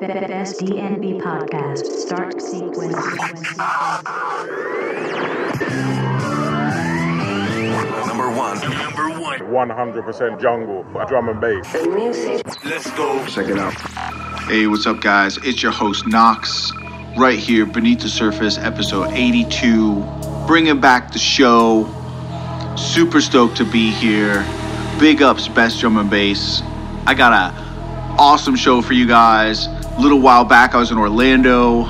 The best DNB podcast. Start sequence. Number one. Number one. 100% jungle, drum and bass. Let's go. Check it out. Hey, what's up, guys? It's your host, Knox, right here, Beneath the Surface, episode 82. Bringing back the show. Super stoked to be here. Big ups, Best Drum and Bass. I got a awesome show for you guys. A little while back, I was in Orlando,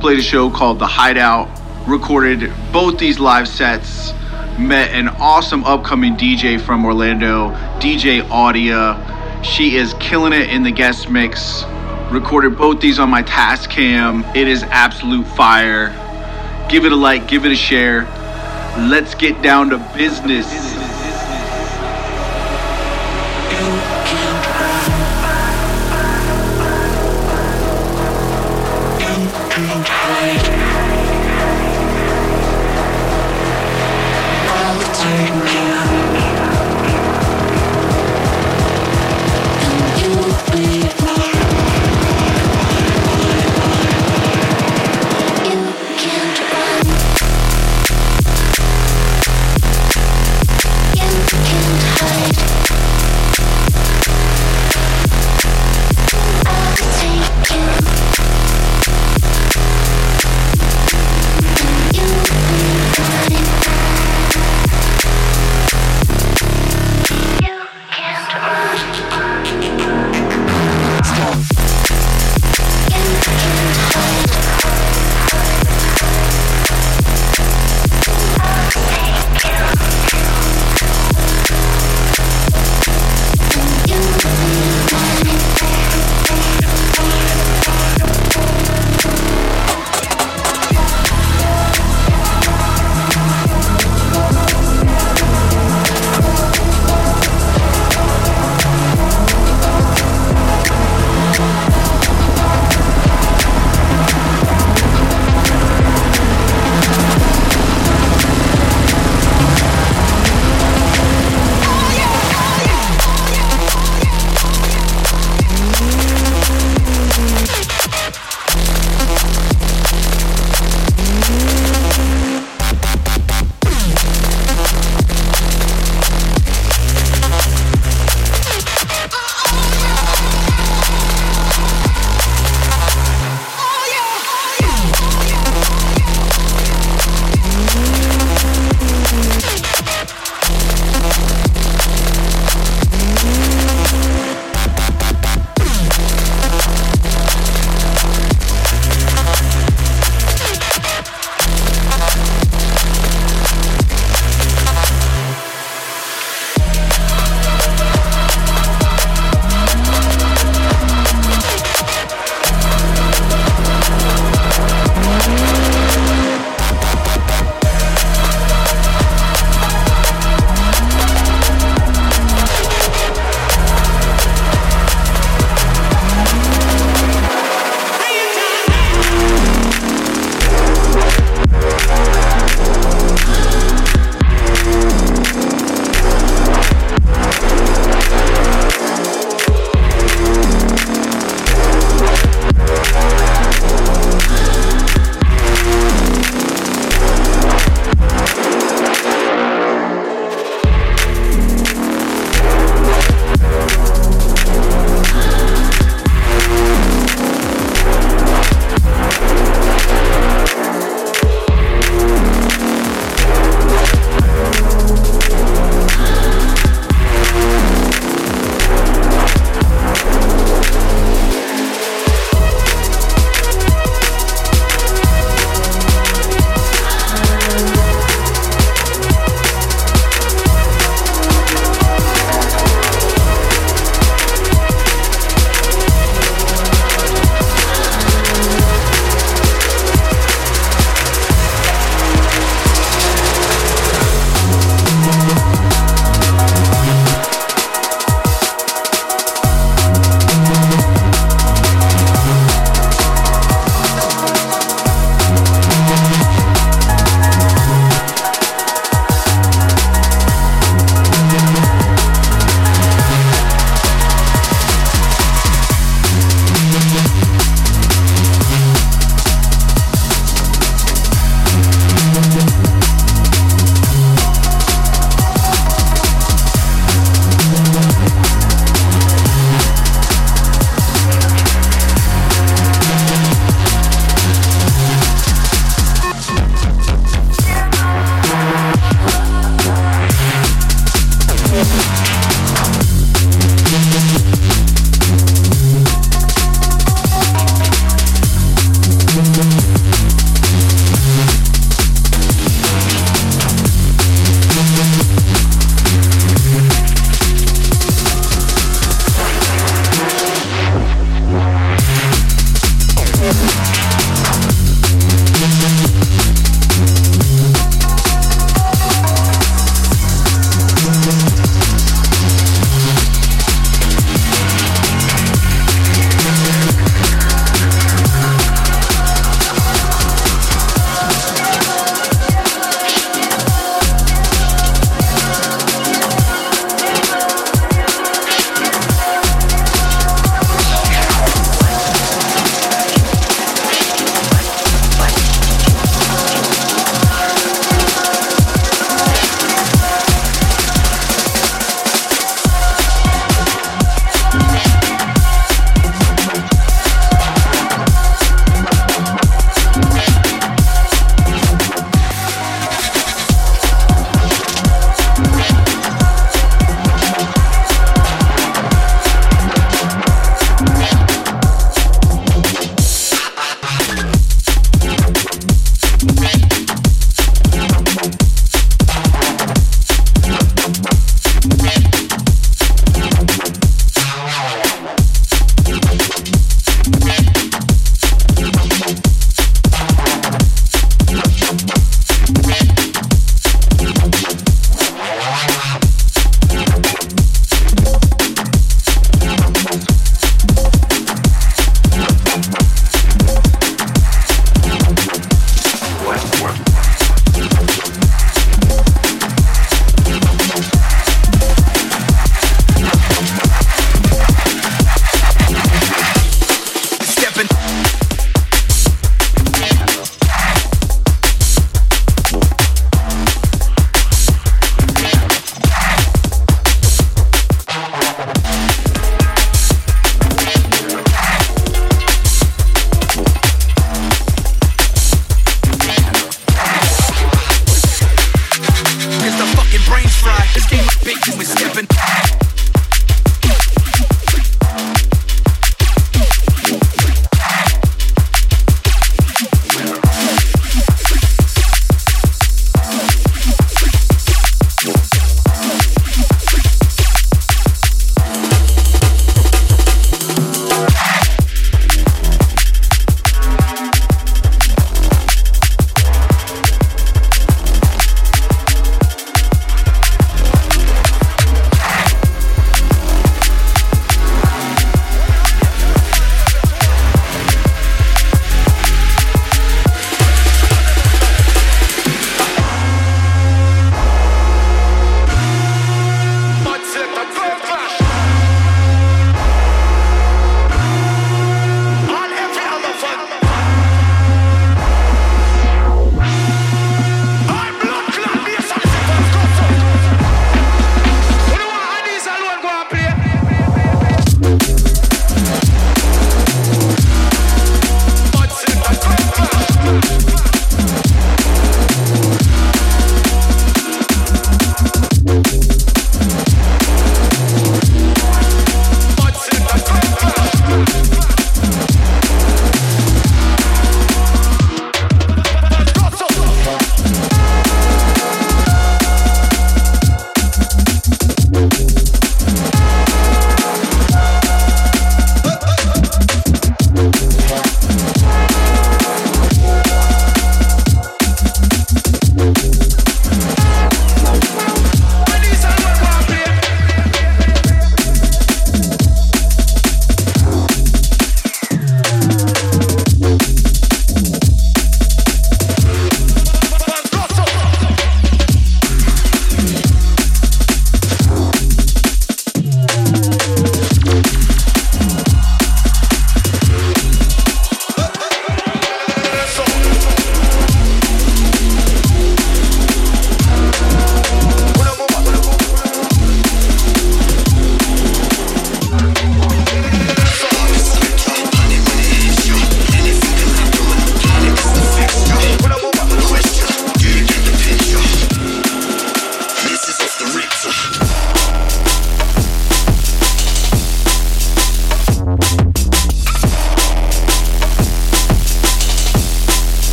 played a show called The Hideout, recorded both these live sets, met an awesome upcoming DJ from Orlando, DJ Audia. She is killing it in the guest mix. Recorded both these on my Tascam. It is absolute fire. Give it a like, give it a share. Let's get down to business.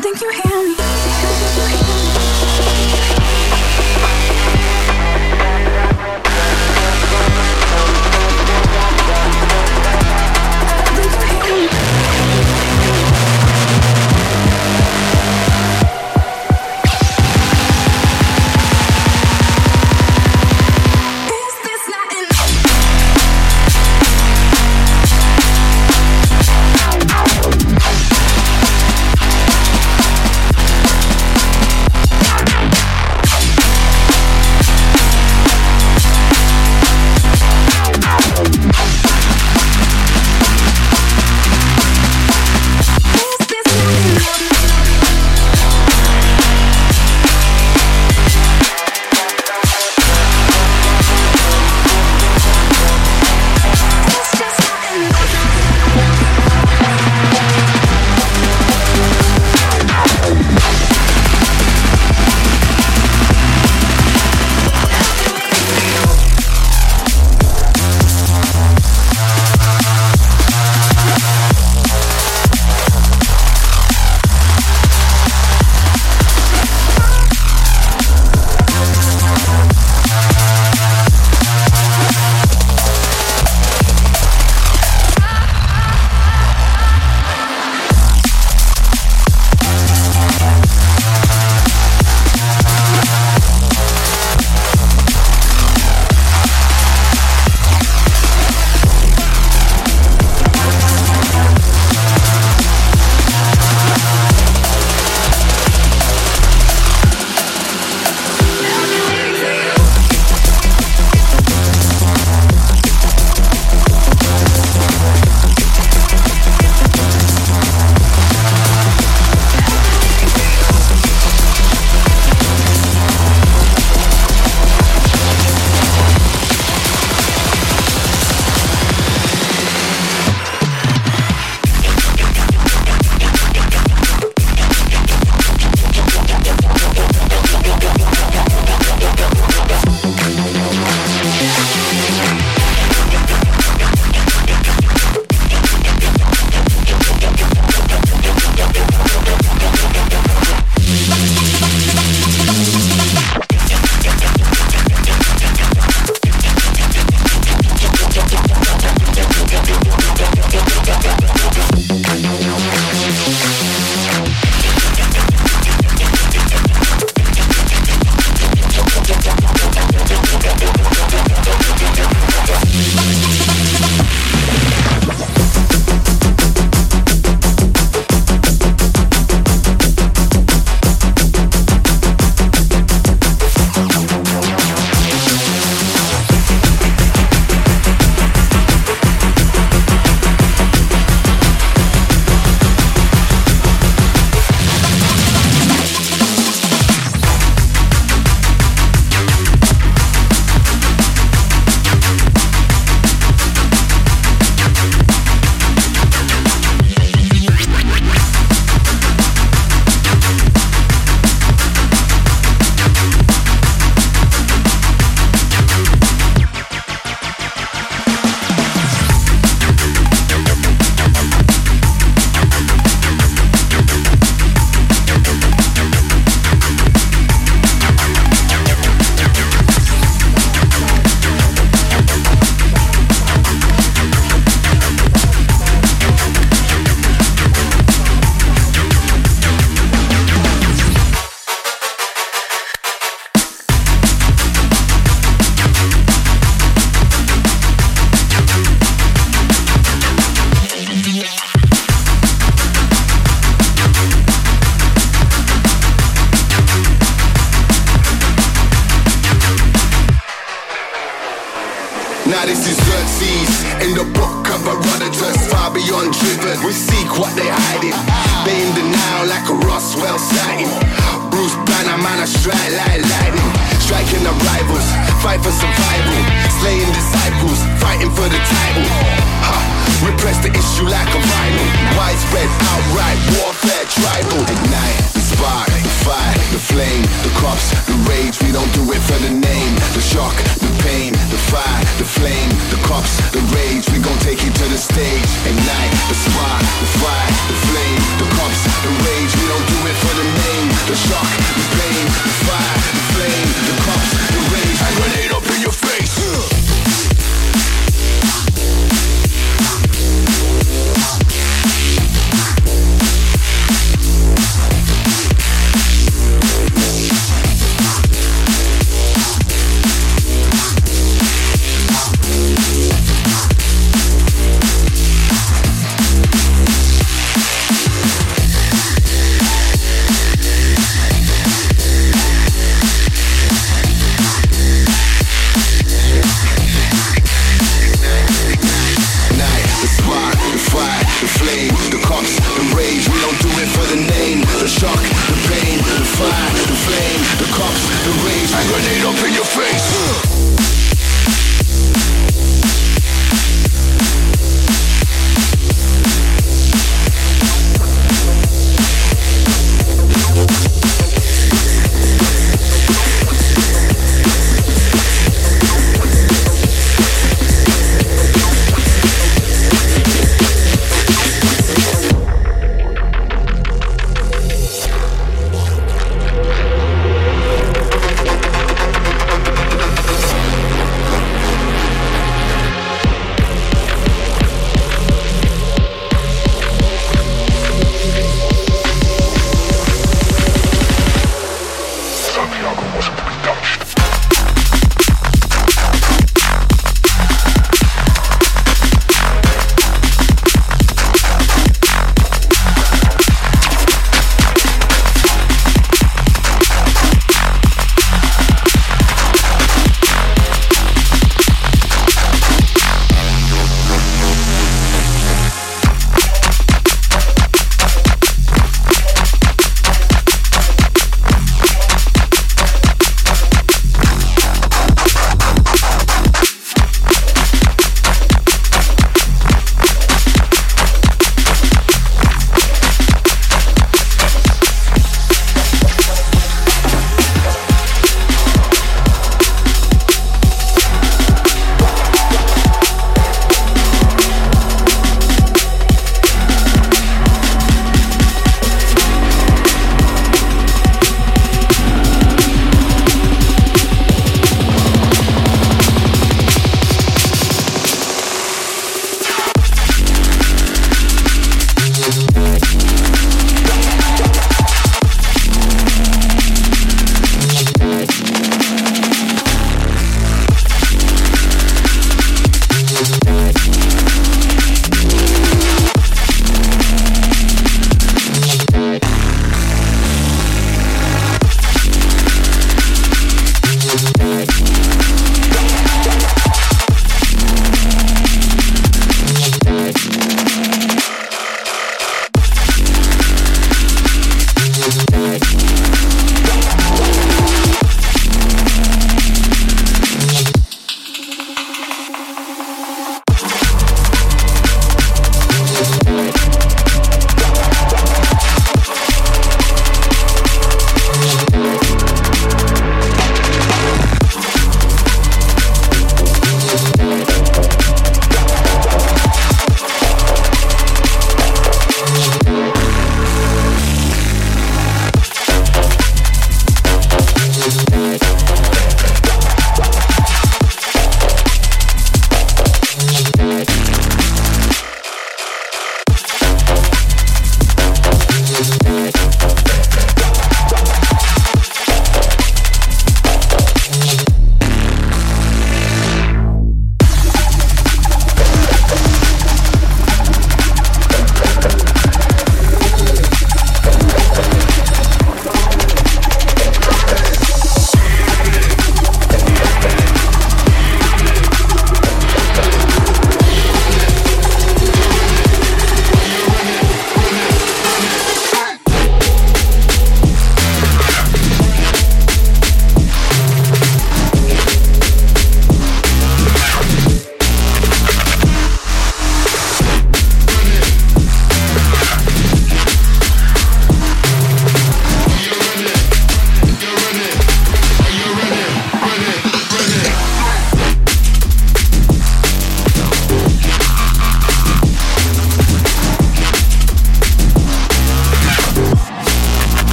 Stage. The spot, the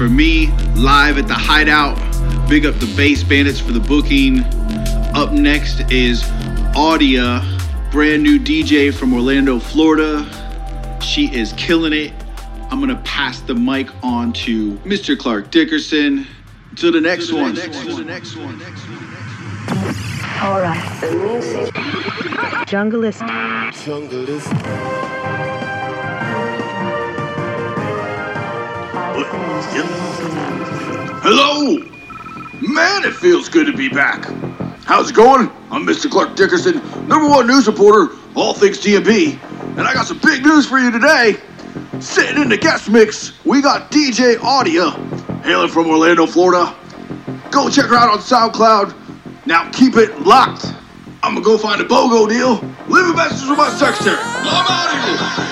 for me, live at the Hideout. Big up the Bass Bandits for the booking. Up next is Audia, brand new DJ from Orlando, Florida. She is killing it. I'm gonna pass the mic on to Mr. Clark Dickerson. To the next one. To the next one. All right, the music. Junglist. Hello! Man, it feels good to be back. How's it going? I'm Mr. Clark Dickerson, number one news reporter, all things TMB, and I got some big news for you today. Sitting in the guest mix, we got DJ Audia, hailing from Orlando, Florida. Go check her out on SoundCloud. Now keep it locked. I'm gonna go find a BOGO deal. Leave a message with my secretary. I'm out of here.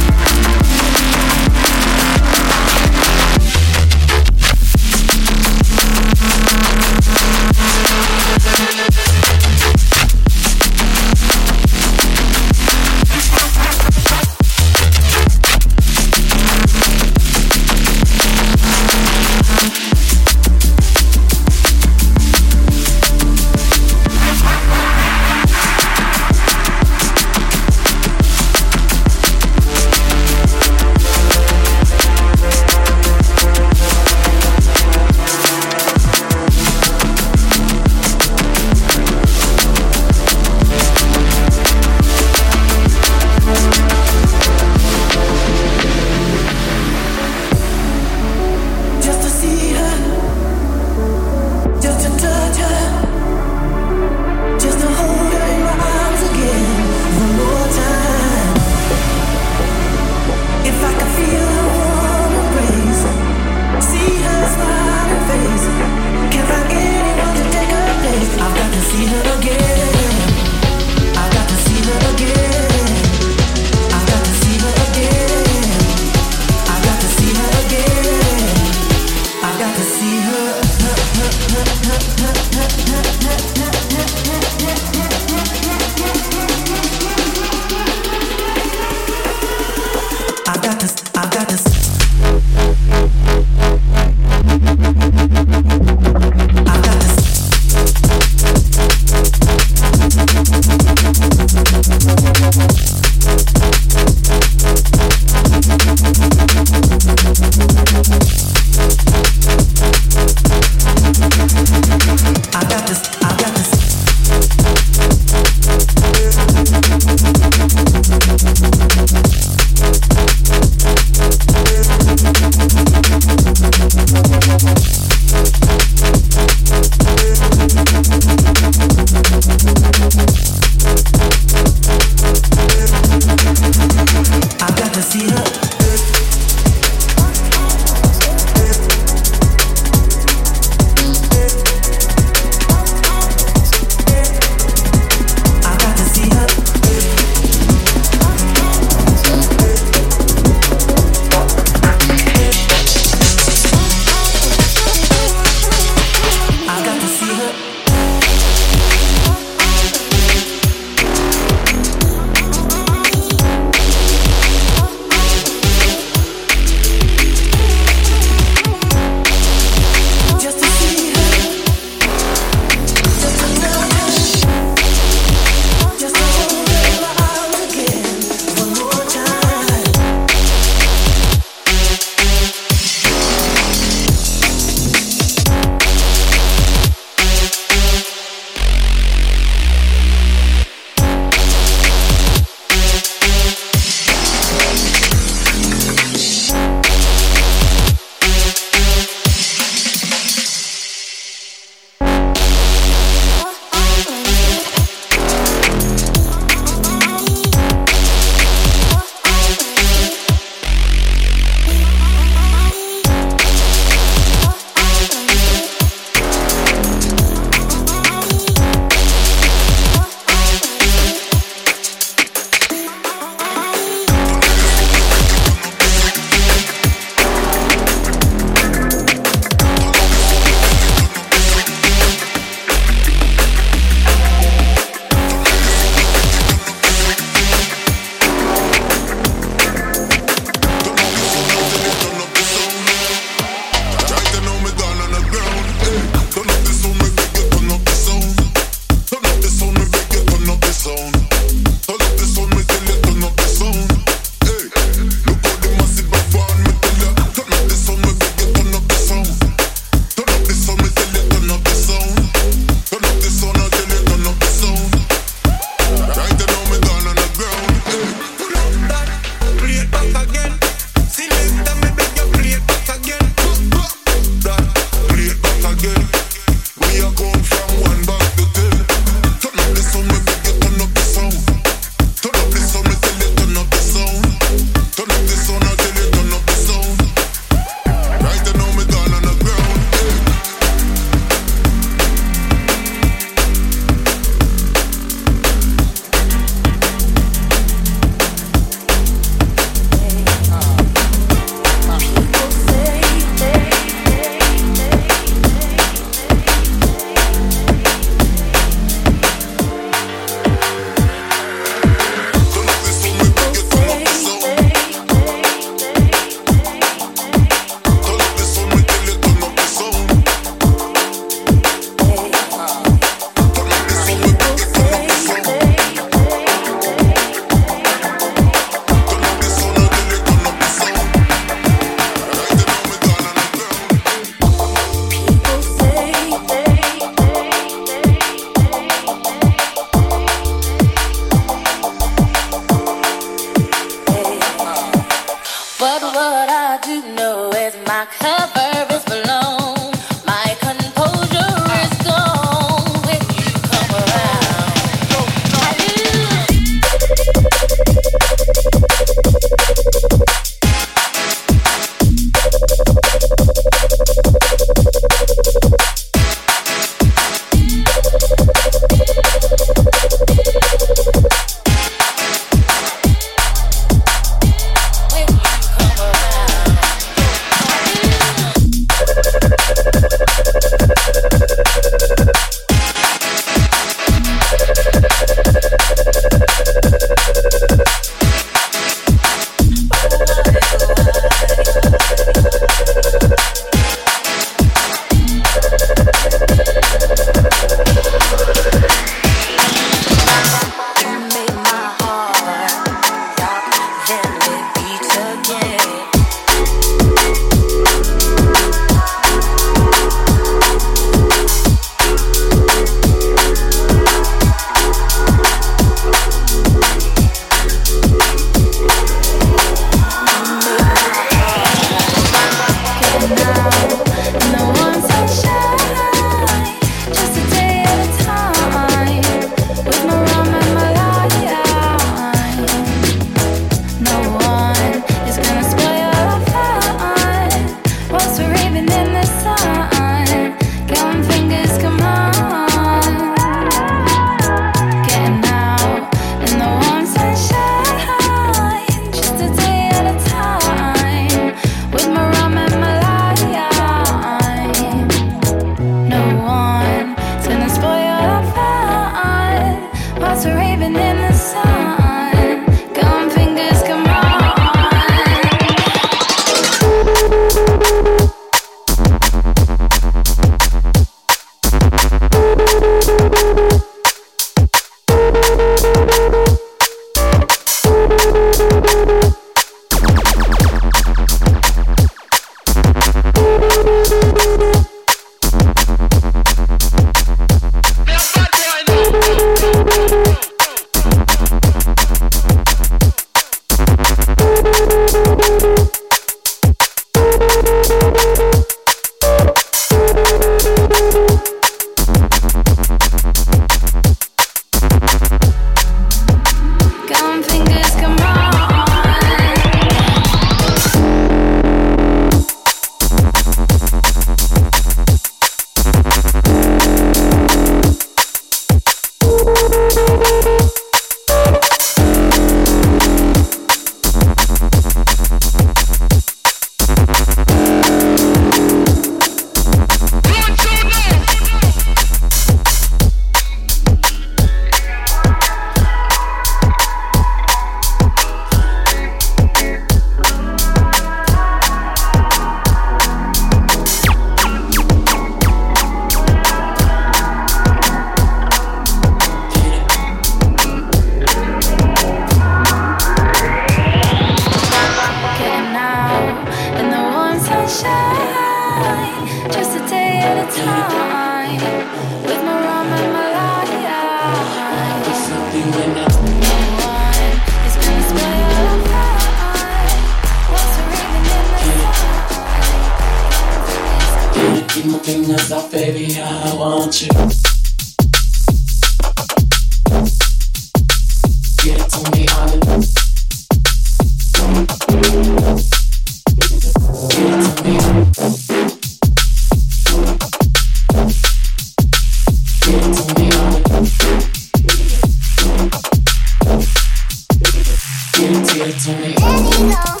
Let me go.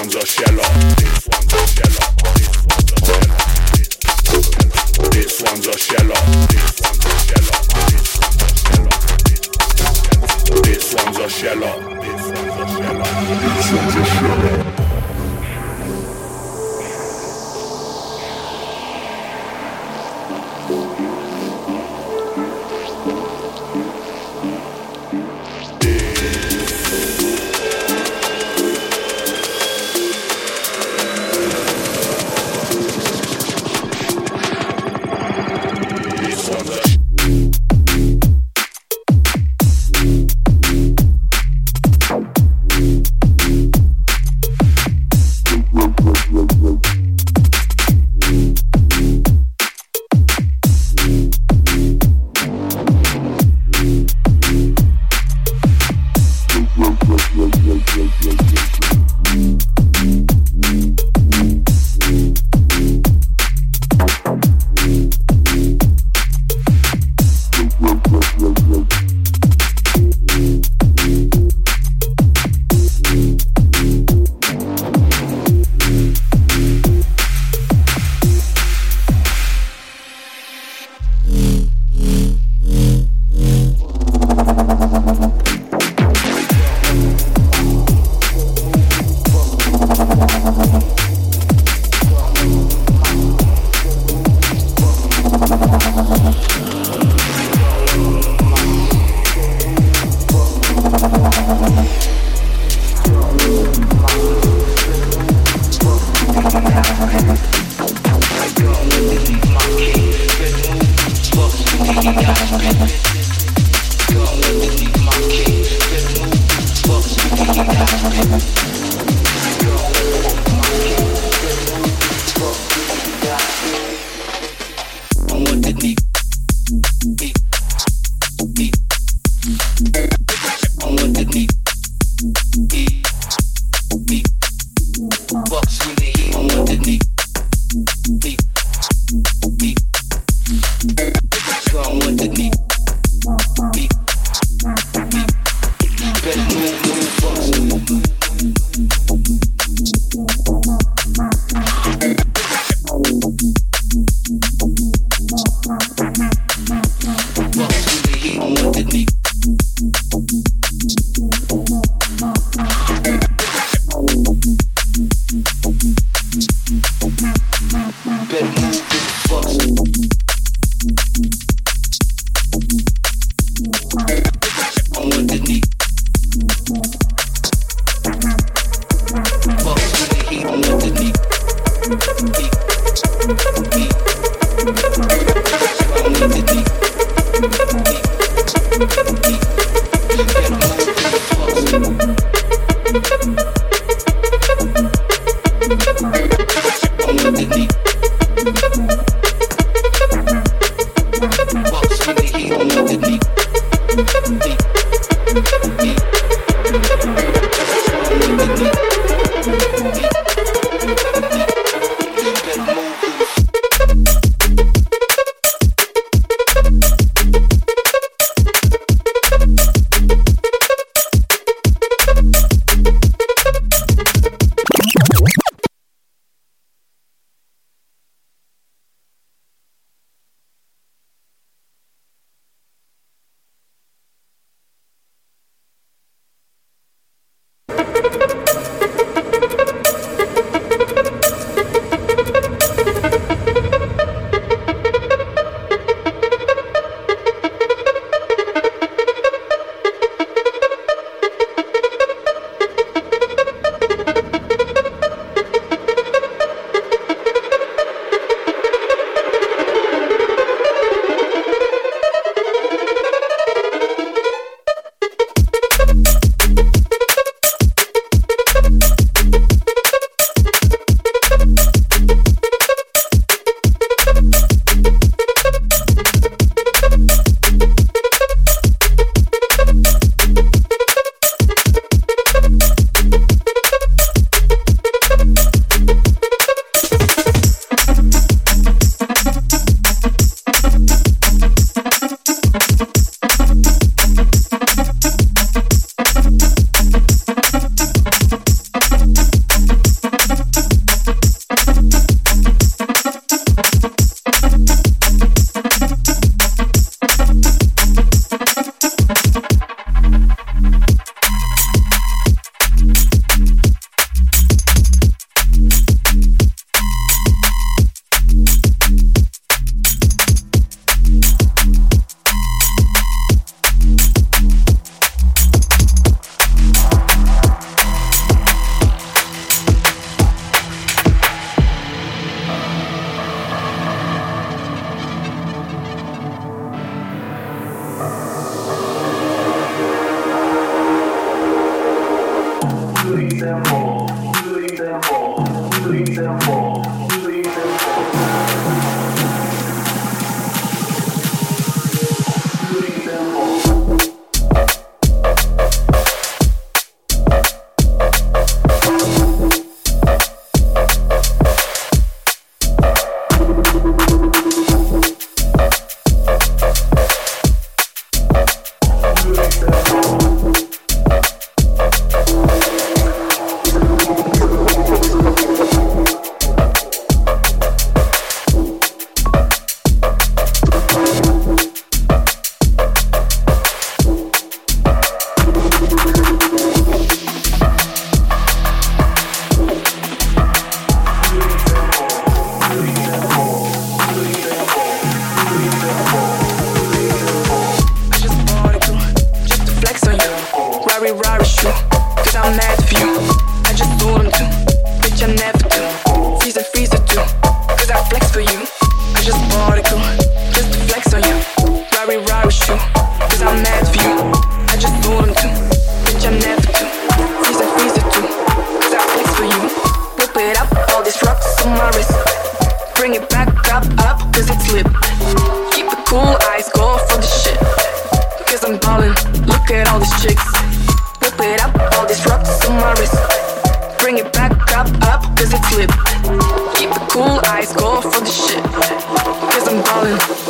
Franz Scheller.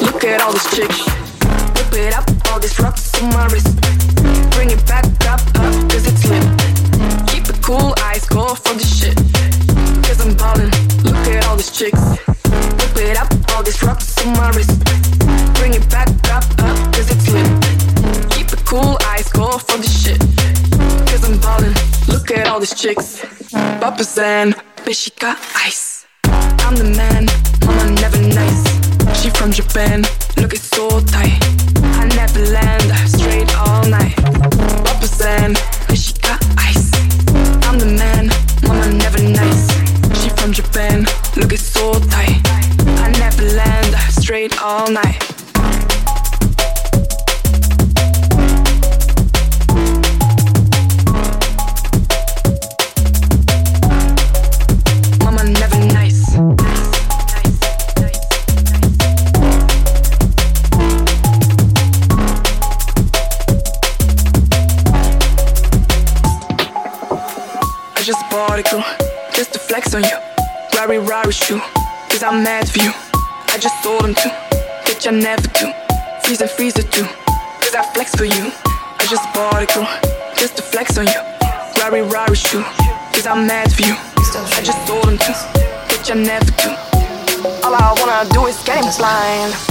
Look at all these chicks. Whip it up, all these rocks on my wrist. Bring it back up, up, cause it's lit. Keep it cool, eyes go for the shit. Cause I'm ballin'. Look at all these chicks. Whip it up, all these rocks on my wrist. Bring it back up, up, cause it's lit. Keep it cool, eyes go for the shit. Cause I'm ballin'. Look at all these chicks. Papa's and bitch, she got ice. I'm the man, mama never nice. She from Japan, look so tight. I never land, straight all night. And bitch, she got ice. I'm the man, mama never nice. She from Japan, look so tight. I never land, straight all night. Just to flex on you. Rari Rari shoe, cause I'm mad for you. I just told him to, bitch I never do. Freeze and freezer too, cause I flex for you. I just bought a girl, just to flex on you. Rari Rari shoe, cause I'm mad for you. I just told him to, bitch I never do. All I wanna do is get him blind.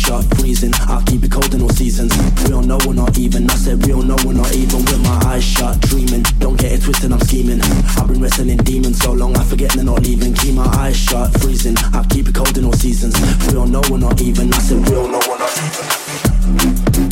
shot freezing. I'll keep it cold in all seasons. Real no one not even. I said real no one not even. With my eyes shut, dreaming. Don't get it twisted, I'm scheming. I've been wrestling demons so long, I forget they're not leaving. Keep my eyes shut, freezing. I'll keep it cold in all seasons. Real no one not even. I said real no one not even.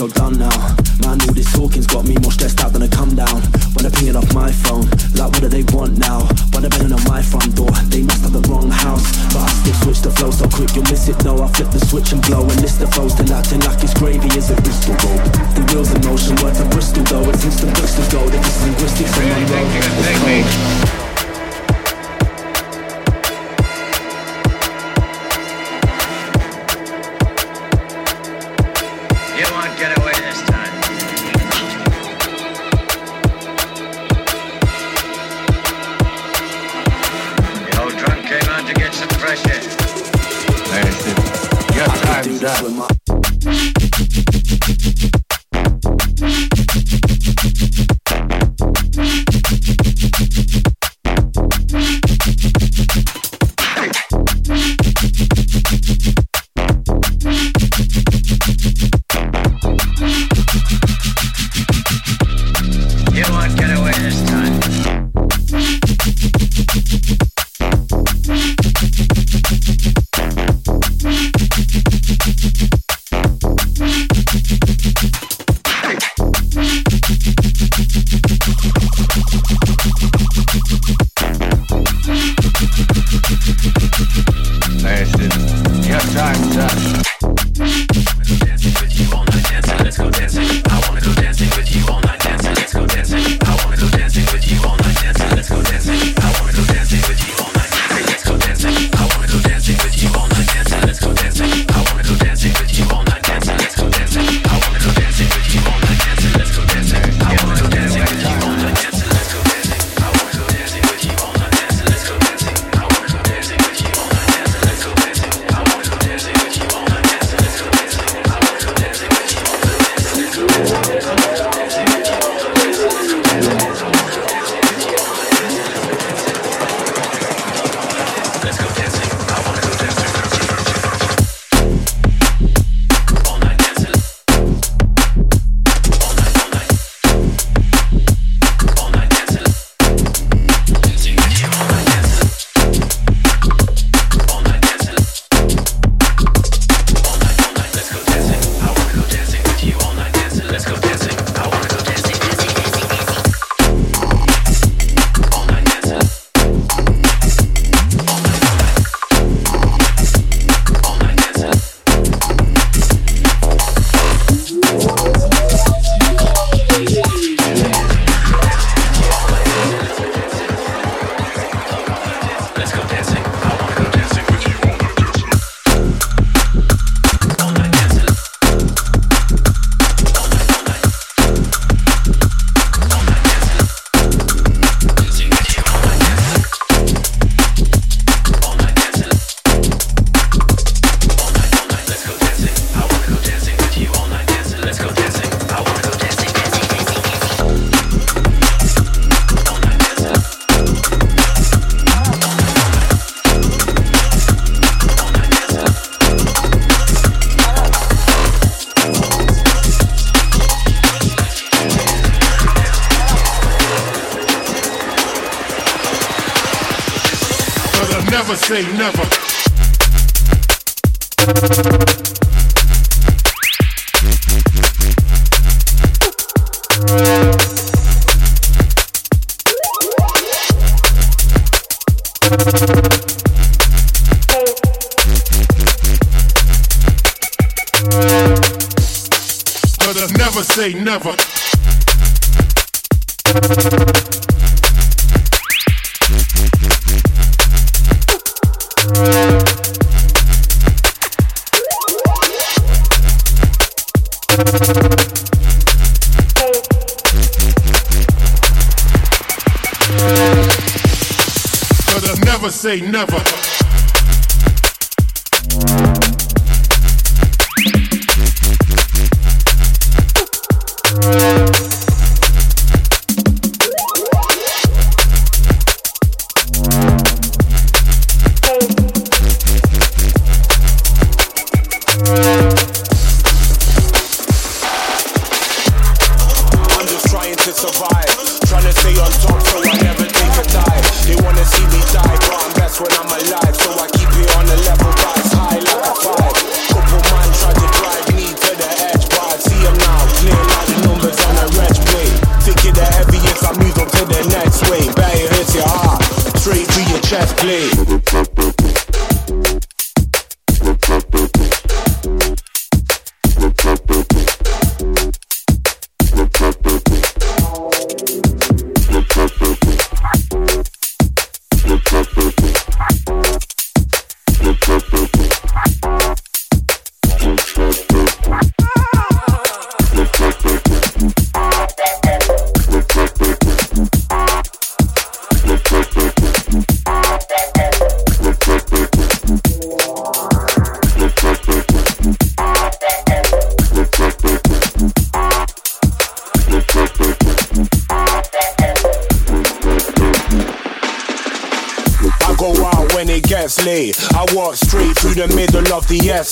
So done.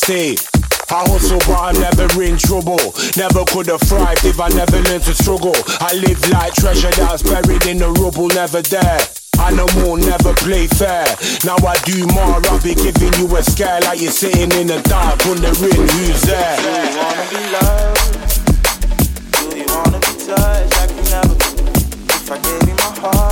see. I hustle, but I'm never in trouble. Never could have thrived if I never learned to struggle. I live like treasure that's buried in the rubble, never there. Animal never play fair. Now I do more, I'll be giving you a scare like you're sitting in the dark wondering who's there. Do you wanna be loved? Do you wanna be touched? I can never. If I gave you my heart.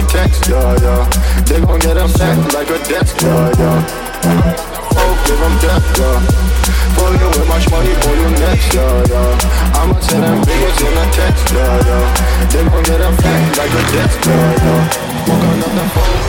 The text, yeah, yeah. They gon' get a fat like a desk, yeah, yeah. Oh, give 'em death, yeah. Fucking with my money, boy, you next, yeah, yeah. I'ma tell them what's in the text, yeah, yeah. They gon' get a fat like a desk, yeah, yeah. Smoke another phone.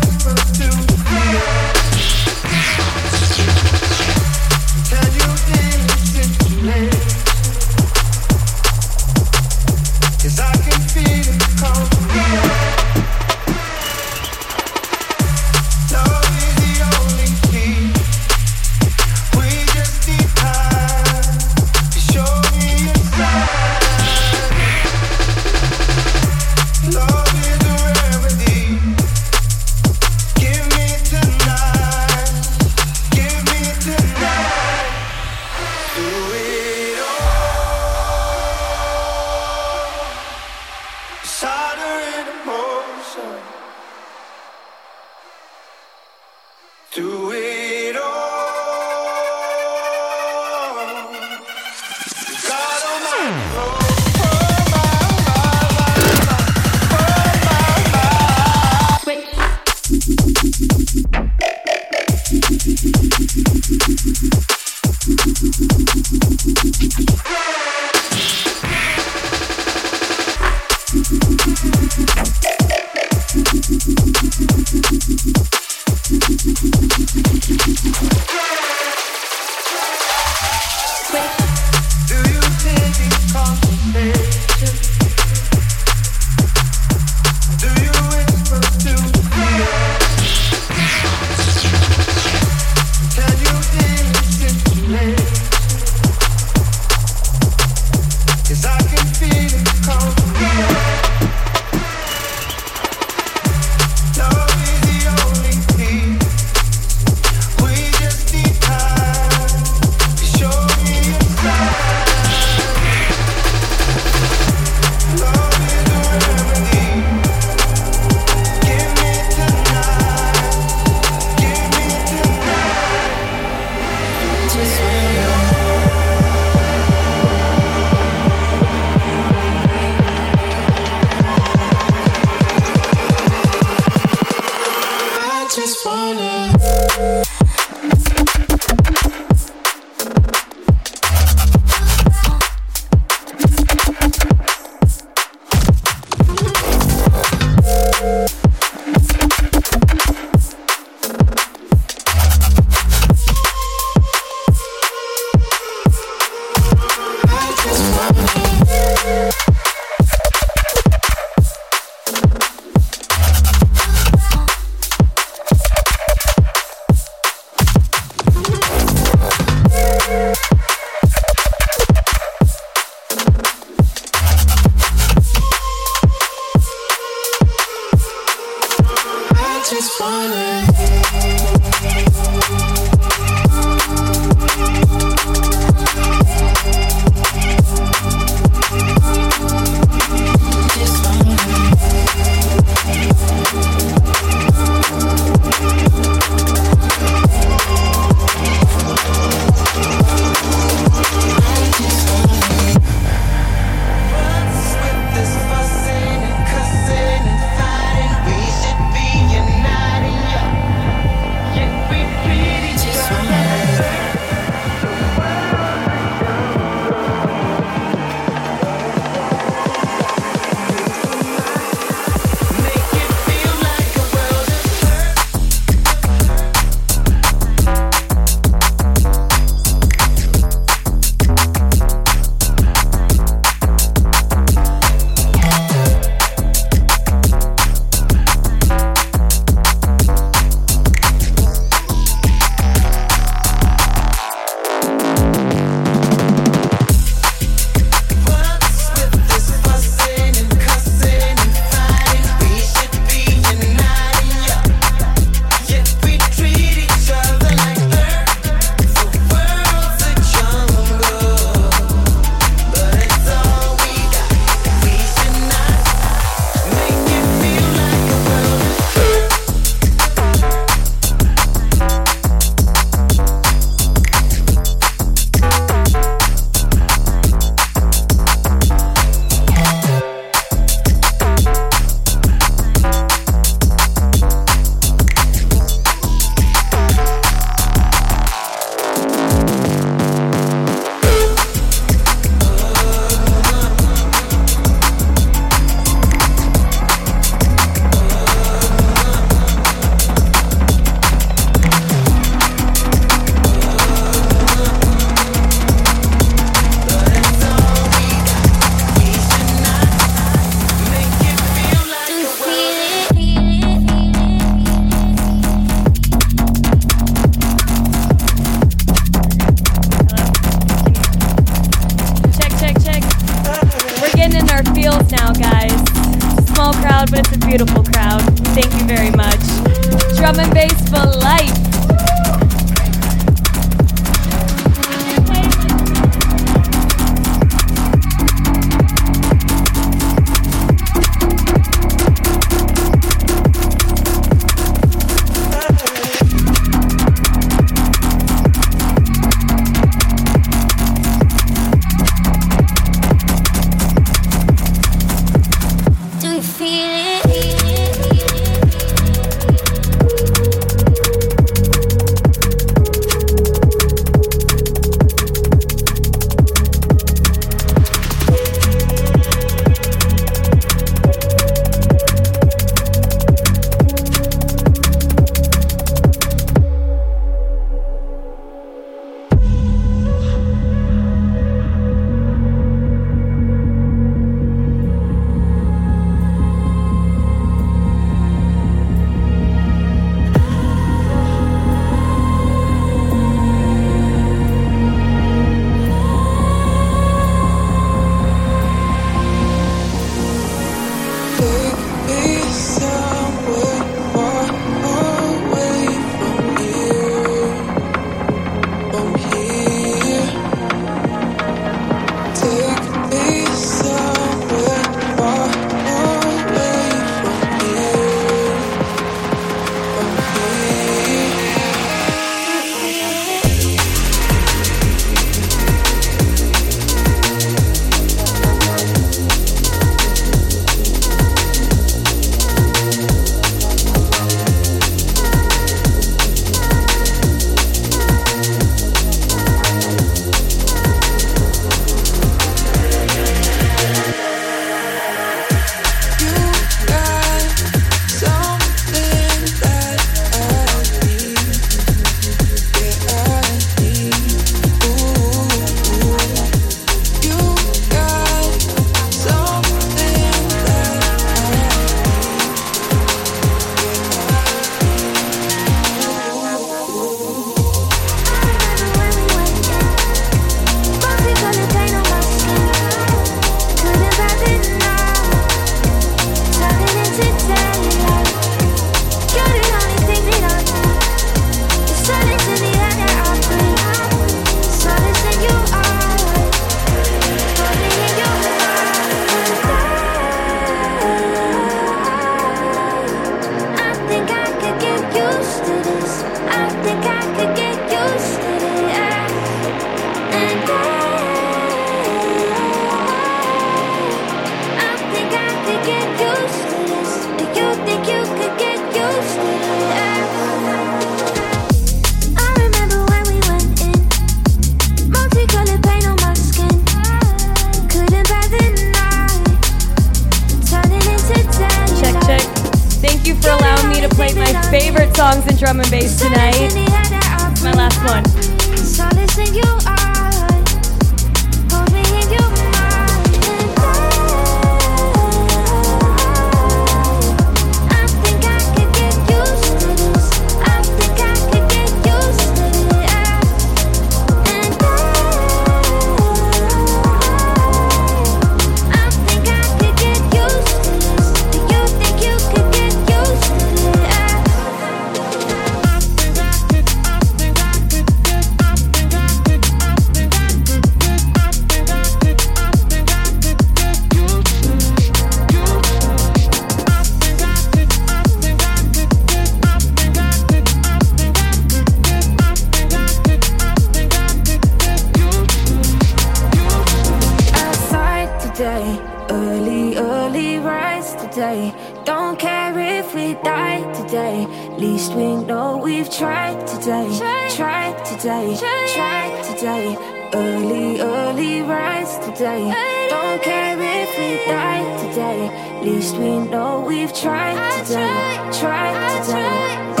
Early, early rise today. Don't care if we die today. Least we know we've tried today. Tried today.